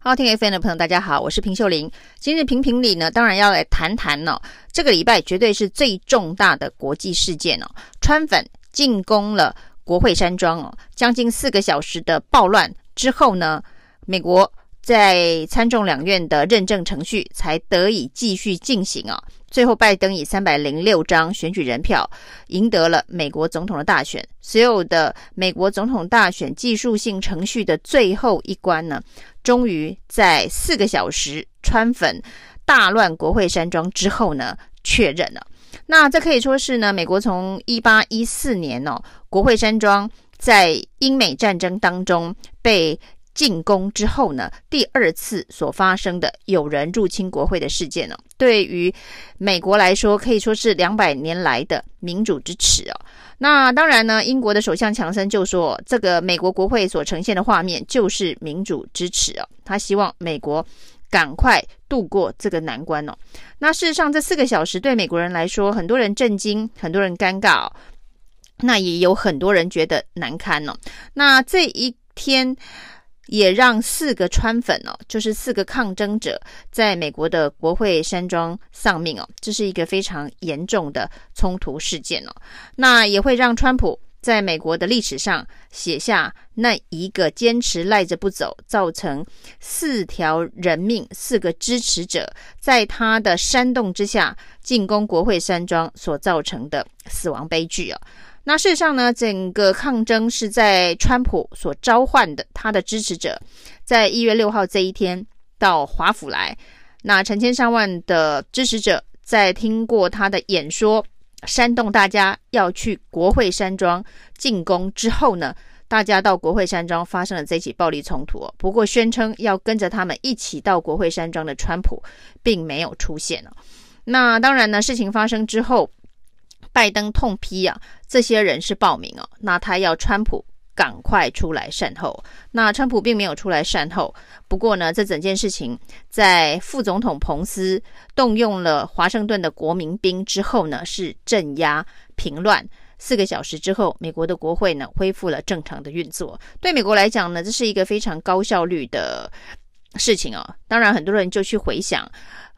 好，听 FM 的朋友，大家好，我是平秀玲。今日评评理呢，当然要来谈谈呢、哦，这个礼拜绝对是最重大的国际事件哦。川粉进攻了国会山庄哦，将近四个小时的暴乱之后呢，美国在参众两院的认证程序才得以继续进行啊、最后，拜登以三百零六张选举人票赢得了美国总统的大选。所有的美国总统大选技术性程序的最后一关呢，终于在四个小时川粉大乱国会山庄之后呢，确认了。那这可以说是呢，美国从一八一四年哦，国会山庄在英美战争当中被进攻之后呢，第二次所发生的有人入侵国会的事件呢，对于美国来说可以说是两百年来的民主之耻哦。那当然呢，英国的首相强森就说，这个美国国会所呈现的画面就是民主之耻哦。他希望美国赶快度过这个难关哦。那事实上，这四个小时对美国人来说，很多人震惊，很多人尴尬哦，那也有很多人觉得难堪哦。那这一天。也让四个川粉哦，就是四个抗争者，在美国的国会山庄丧命哦，这是一个非常严重的冲突事件哦。那也会让川普在美国的历史上写下那一个坚持赖着不走，造成四条人命、四个支持者在他的煽动之下进攻国会山庄所造成的死亡悲剧哦。那事实上呢，整个抗争是在川普所召唤的，他的支持者，在一月六号这一天到华府来。那成千上万的支持者在听过他的演说，煽动大家要去国会山庄进攻之后呢，大家到国会山庄发生了这起暴力冲突。不过，宣称要跟着他们一起到国会山庄的川普，并没有出现。那当然呢，事情发生之后。拜登痛批啊，这些人是暴民哦，那他要川普赶快出来善后。那川普并没有出来善后。不过呢，这整件事情在副总统彭斯动用了华盛顿的国民兵之后呢，是镇压平乱。四个小时之后，美国的国会呢恢复了正常的运作。对美国来讲呢，这是一个非常高效率的事情哦。当然，很多人就去回想，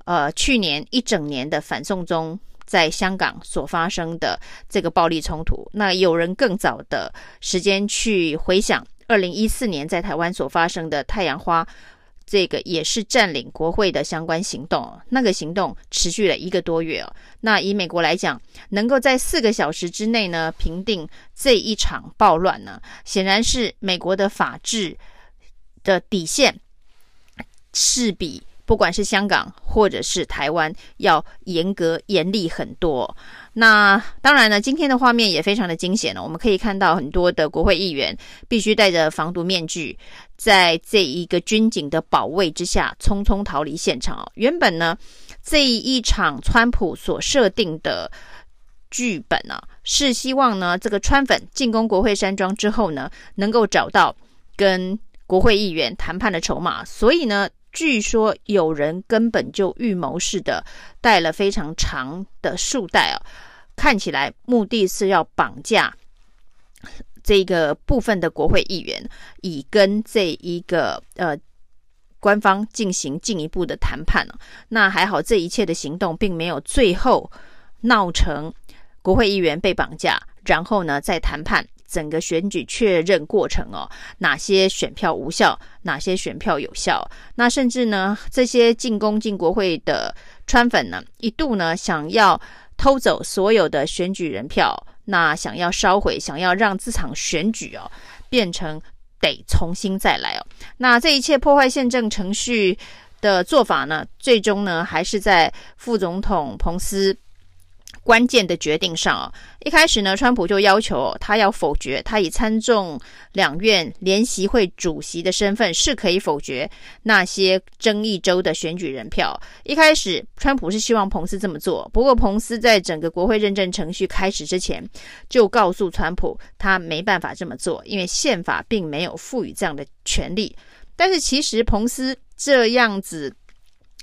呃，去年一整年的反送中。在香港所发生的这个暴力冲突，那有人更早的时间去回想二零一四年在台湾所发生的太阳花，这个也是占领国会的相关行动，那个行动持续了一个多月哦。那以美国来讲，能够在四个小时之内呢平定这一场暴乱呢，显然是美国的法治的底线，是比。不管是香港或者是台湾，要严格严厉很多。那当然呢，今天的画面也非常的惊险了。我们可以看到很多的国会议员必须戴着防毒面具，在这一个军警的保卫之下，匆匆逃离现场。哦原本呢，这一场川普所设定的剧本呢、啊，是希望呢，这个川粉进攻国会山庄之后呢，能够找到跟国会议员谈判的筹码。所以呢。据说有人根本就预谋式的带了非常长的束带啊，看起来目的是要绑架这个部分的国会议员，以跟这一个呃官方进行进一步的谈判。那还好，这一切的行动并没有最后闹成国会议员被绑架，然后呢再谈判。整个选举确认过程哦，哪些选票无效，哪些选票有效？那甚至呢，这些进攻进国会的川粉呢，一度呢想要偷走所有的选举人票，那想要烧毁，想要让这场选举哦变成得重新再来哦。那这一切破坏宪政程序的做法呢，最终呢还是在副总统彭斯。关键的决定上啊，一开始呢，川普就要求他要否决，他以参众两院联席会主席的身份是可以否决那些争议州的选举人票。一开始，川普是希望彭斯这么做，不过彭斯在整个国会认证程序开始之前就告诉川普，他没办法这么做，因为宪法并没有赋予这样的权利。但是其实彭斯这样子。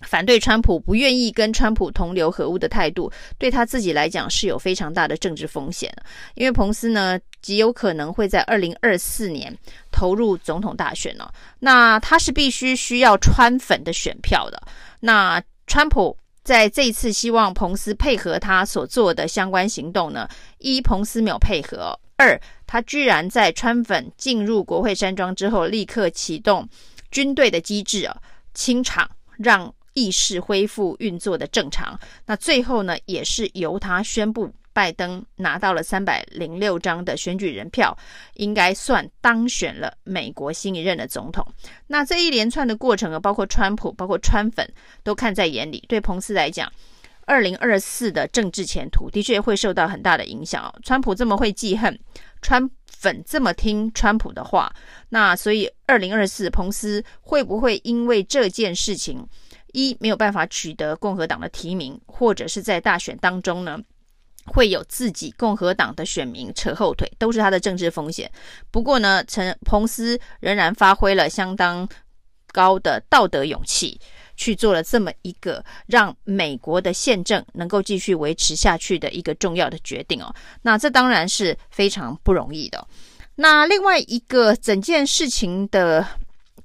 反对川普、不愿意跟川普同流合污的态度，对他自己来讲是有非常大的政治风险。因为彭斯呢，极有可能会在二零二四年投入总统大选哦。那他是必须需要川粉的选票的。那川普在这一次希望彭斯配合他所做的相关行动呢，一彭斯没有配合，二他居然在川粉进入国会山庄之后，立刻启动军队的机制啊，清场让。议事恢复运作的正常，那最后呢，也是由他宣布，拜登拿到了三百零六张的选举人票，应该算当选了美国新一任的总统。那这一连串的过程啊，包括川普，包括川粉，都看在眼里。对彭斯来讲，二零二四的政治前途的确会受到很大的影响。川普这么会记恨，川粉这么听川普的话，那所以二零二四彭斯会不会因为这件事情？一没有办法取得共和党的提名，或者是在大选当中呢，会有自己共和党的选民扯后腿，都是他的政治风险。不过呢，陈彭斯仍然发挥了相当高的道德勇气，去做了这么一个让美国的宪政能够继续维持下去的一个重要的决定哦。那这当然是非常不容易的。那另外一个整件事情的。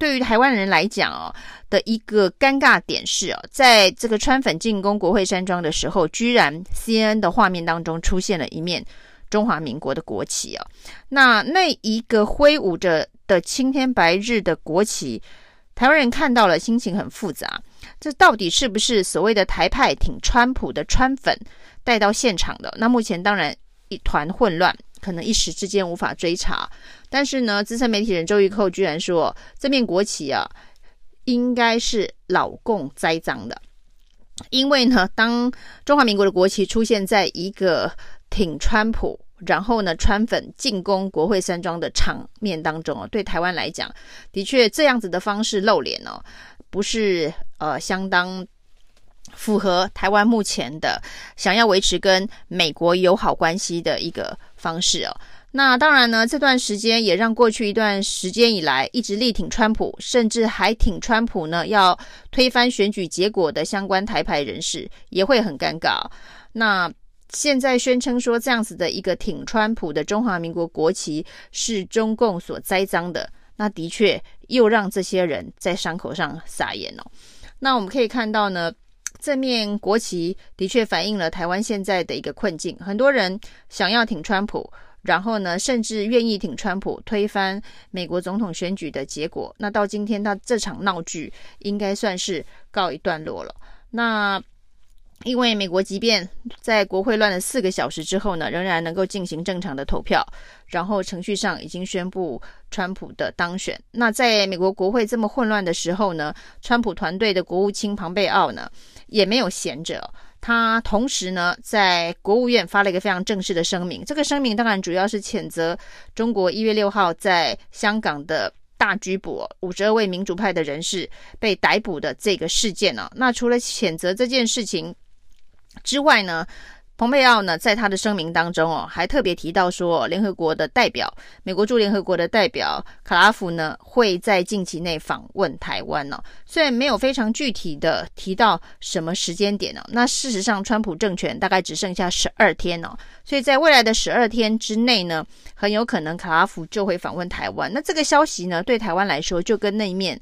对于台湾人来讲哦，的一个尴尬点是哦，在这个川粉进攻国会山庄的时候，居然 CNN 的画面当中出现了一面中华民国的国旗哦。那那一个挥舞着的青天白日的国旗，台湾人看到了，心情很复杂。这到底是不是所谓的台派挺川普的川粉带到现场的？那目前当然一团混乱。可能一时之间无法追查，但是呢，资深媒体人周玉蔻居然说，这面国旗啊，应该是老共栽赃的，因为呢，当中华民国的国旗出现在一个挺川普，然后呢，川粉进攻国会山庄的场面当中哦，对台湾来讲，的确这样子的方式露脸哦，不是呃相当。符合台湾目前的想要维持跟美国友好关系的一个方式哦。那当然呢，这段时间也让过去一段时间以来一直力挺川普，甚至还挺川普呢，要推翻选举结果的相关台派人士也会很尴尬。那现在宣称说这样子的一个挺川普的中华民国国旗是中共所栽赃的，那的确又让这些人在伤口上撒盐哦。那我们可以看到呢。这面国旗的确反映了台湾现在的一个困境，很多人想要挺川普，然后呢，甚至愿意挺川普推翻美国总统选举的结果。那到今天，他这场闹剧应该算是告一段落了。那。因为美国即便在国会乱了四个小时之后呢，仍然能够进行正常的投票，然后程序上已经宣布川普的当选。那在美国国会这么混乱的时候呢，川普团队的国务卿庞贝奥呢也没有闲着，他同时呢在国务院发了一个非常正式的声明。这个声明当然主要是谴责中国一月六号在香港的大拘捕五十二位民主派的人士被逮捕的这个事件呢。那除了谴责这件事情，之外呢，蓬佩奥呢，在他的声明当中哦，还特别提到说，联合国的代表，美国驻联合国的代表卡拉夫呢，会在近期内访问台湾、哦。虽然没有非常具体的提到什么时间点、哦，那事实上，川普政权大概只剩下十二天哦，所以在未来的十二天之内呢，很有可能卡拉夫就会访问台湾。那这个消息呢，对台湾来说，就跟那一面。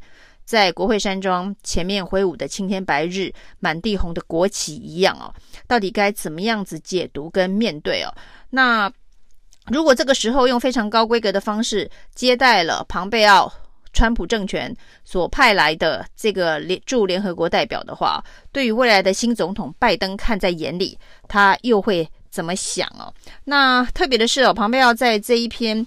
在国会山庄前面挥舞的青天白日满地红的国旗一样哦，到底该怎么样子解读跟面对哦？那如果这个时候用非常高规格的方式接待了庞贝奥、川普政权所派来的这个联驻联合国代表的话，对于未来的新总统拜登看在眼里，他又会怎么想哦？那特别的是哦，庞贝奥在这一篇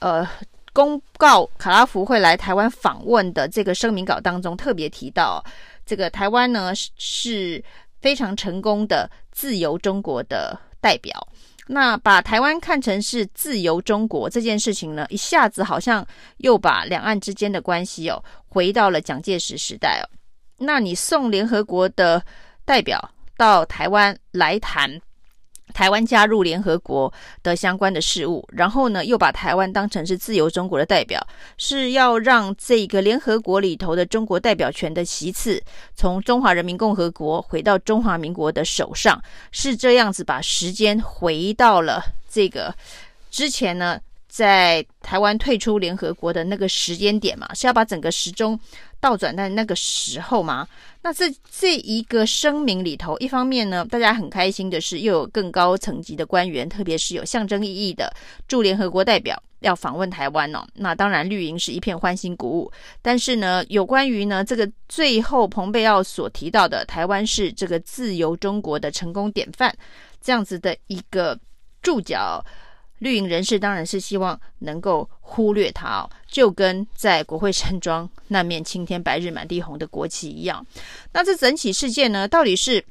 呃。公告卡拉福会来台湾访问的这个声明稿当中特别提到，这个台湾呢是非常成功的自由中国的代表。那把台湾看成是自由中国这件事情呢，一下子好像又把两岸之间的关系哦回到了蒋介石时代哦。那你送联合国的代表到台湾来谈。台湾加入联合国的相关的事务，然后呢，又把台湾当成是自由中国的代表，是要让这个联合国里头的中国代表权的席次从中华人民共和国回到中华民国的手上，是这样子把时间回到了这个之前呢，在台湾退出联合国的那个时间点嘛，是要把整个时钟倒转在那个时候吗？那这这一个声明里头，一方面呢，大家很开心的是，又有更高层级的官员，特别是有象征意义的驻联合国代表要访问台湾哦。那当然绿营是一片欢欣鼓舞，但是呢，有关于呢这个最后蓬佩奥所提到的台湾是这个自由中国的成功典范，这样子的一个注脚。绿营人士当然是希望能够忽略它哦，就跟在国会山庄那面青天白日满地红的国旗一样。那这整起事件呢，到底是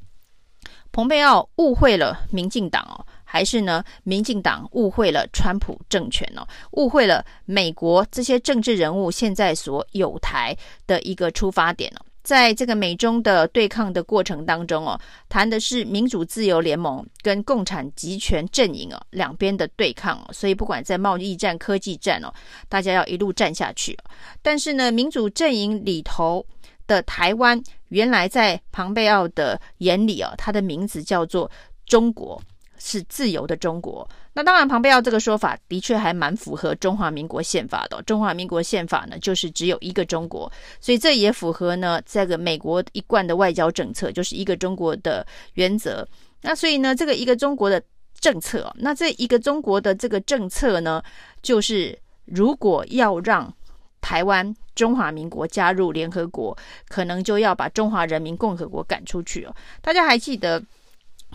蓬佩奥误会了民进党哦，还是呢民进党误会了川普政权哦，误会了美国这些政治人物现在所有台的一个出发点哦？在这个美中的对抗的过程当中哦，谈的是民主自由联盟跟共产集权阵营哦两边的对抗哦，所以不管在贸易战、科技战哦，大家要一路战下去。但是呢，民主阵营里头的台湾，原来在庞贝奥的眼里哦，他的名字叫做中国。是自由的中国，那当然，庞贝奥这个说法的确还蛮符合中华民国宪法的。中华民国宪法呢，就是只有一个中国，所以这也符合呢这个美国一贯的外交政策，就是一个中国的原则。那所以呢，这个一个中国的政策，那这一个中国的这个政策呢，就是如果要让台湾中华民国加入联合国，可能就要把中华人民共和国赶出去哦。大家还记得？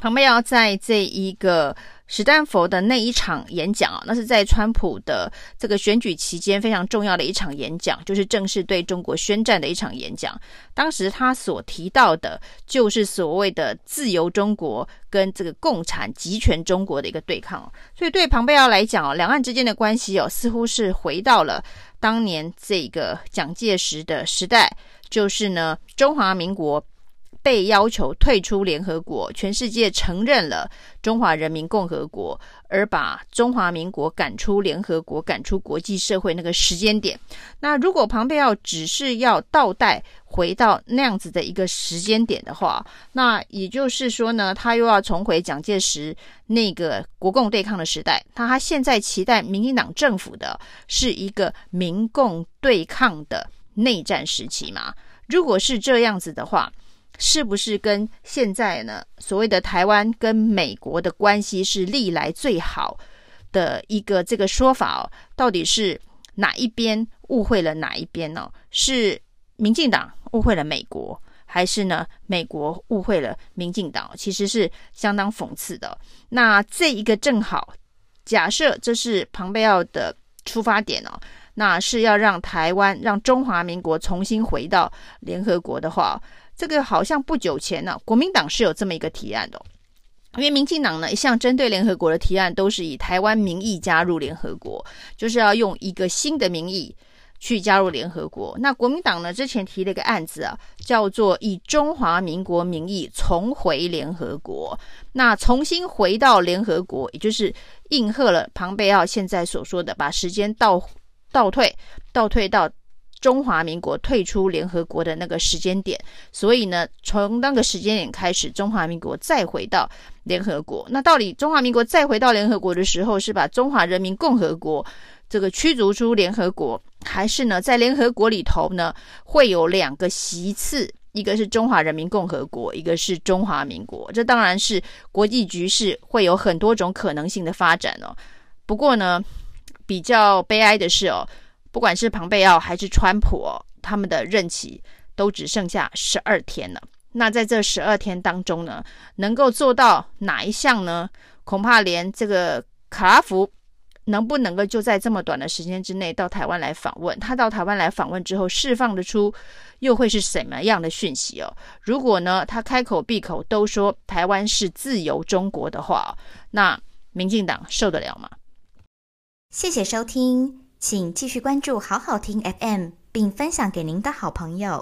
庞贝奥在这一个史丹佛的那一场演讲啊，那是在川普的这个选举期间非常重要的一场演讲，就是正式对中国宣战的一场演讲。当时他所提到的，就是所谓的自由中国跟这个共产集权中国的一个对抗。所以对庞贝奥来讲哦，两岸之间的关系哦，似乎是回到了当年这个蒋介石的时代，就是呢，中华民国。被要求退出联合国，全世界承认了中华人民共和国，而把中华民国赶出联合国、赶出国际社会那个时间点。那如果庞贝奥只是要倒带回到那样子的一个时间点的话，那也就是说呢，他又要重回蒋介石那个国共对抗的时代。他他现在期待民进党政府的是一个民共对抗的内战时期嘛？如果是这样子的话，是不是跟现在呢，所谓的台湾跟美国的关系是历来最好的一个这个说法哦？到底是哪一边误会了哪一边呢？是民进党误会了美国，还是呢美国误会了民进党？其实是相当讽刺的。那这一个正好假设这是庞贝奥的出发点哦，那是要让台湾让中华民国重新回到联合国的话。这个好像不久前呢、啊，国民党是有这么一个提案的，因为民进党呢一向针对联合国的提案都是以台湾名义加入联合国，就是要用一个新的名义去加入联合国。那国民党呢之前提了一个案子啊，叫做以中华民国名义重回联合国，那重新回到联合国，也就是应和了庞贝奥现在所说的把时间倒倒退，倒退到。中华民国退出联合国的那个时间点，所以呢，从那个时间点开始，中华民国再回到联合国。那到底中华民国再回到联合国的时候，是把中华人民共和国这个驱逐出联合国，还是呢，在联合国里头呢，会有两个席次，一个是中华人民共和国，一个是中华民国？这当然是国际局势会有很多种可能性的发展哦。不过呢，比较悲哀的是哦。不管是庞贝奥还是川普，他们的任期都只剩下十二天了。那在这十二天当中呢，能够做到哪一项呢？恐怕连这个卡拉福能不能够就在这么短的时间之内到台湾来访问？他到台湾来访问之后，释放得出又会是什么样的讯息哦？如果呢，他开口闭口都说台湾是自由中国的话，那民进党受得了吗？谢谢收听。请继续关注好好听 FM，并分享给您的好朋友。